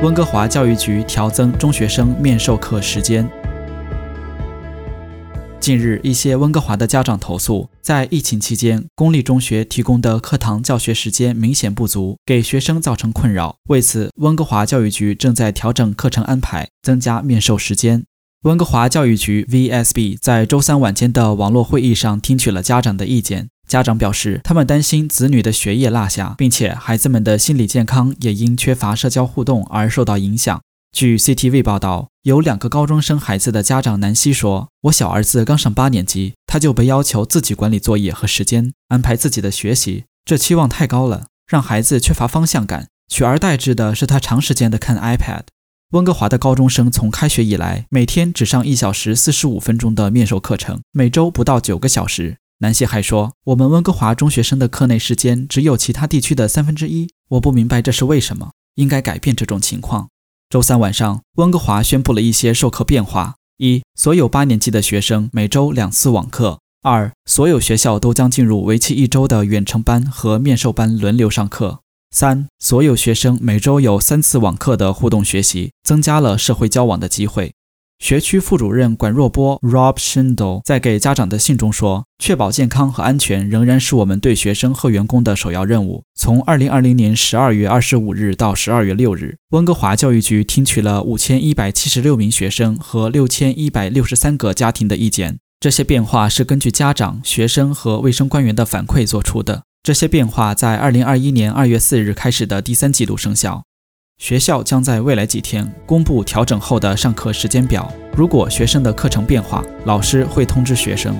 温哥华教育局调增中学生面授课时间。近日，一些温哥华的家长投诉，在疫情期间，公立中学提供的课堂教学时间明显不足，给学生造成困扰。为此，温哥华教育局正在调整课程安排，增加面授时间。温哥华教育局 VSB 在周三晚间的网络会议上听取了家长的意见。家长表示，他们担心子女的学业落下，并且孩子们的心理健康也因缺乏社交互动而受到影响。据 CTV 报道，有两个高中生孩子的家长南希说：“我小儿子刚上八年级，他就被要求自己管理作业和时间，安排自己的学习，这期望太高了，让孩子缺乏方向感。取而代之的是他长时间的看 iPad。”温哥华的高中生从开学以来，每天只上一小时四十五分钟的面授课程，每周不到九个小时。南希还说：“我们温哥华中学生的课内时间只有其他地区的三分之一，我不明白这是为什么，应该改变这种情况。”周三晚上，温哥华宣布了一些授课变化：一、所有八年级的学生每周两次网课；二、所有学校都将进入为期一周的远程班和面授班轮流上课。三，所有学生每周有三次网课的互动学习，增加了社会交往的机会。学区副主任管若波 robschindl 在给家长的信中说：“确保健康和安全仍然是我们对学生和员工的首要任务。”从二零二零年十二月二十五日到十二月六日，温哥华教育局听取了五千一百七十六名学生和六千一百六十三个家庭的意见。这些变化是根据家长、学生和卫生官员的反馈做出的。这些变化在二零二一年二月四日开始的第三季度生效。学校将在未来几天公布调整后的上课时间表。如果学生的课程变化，老师会通知学生。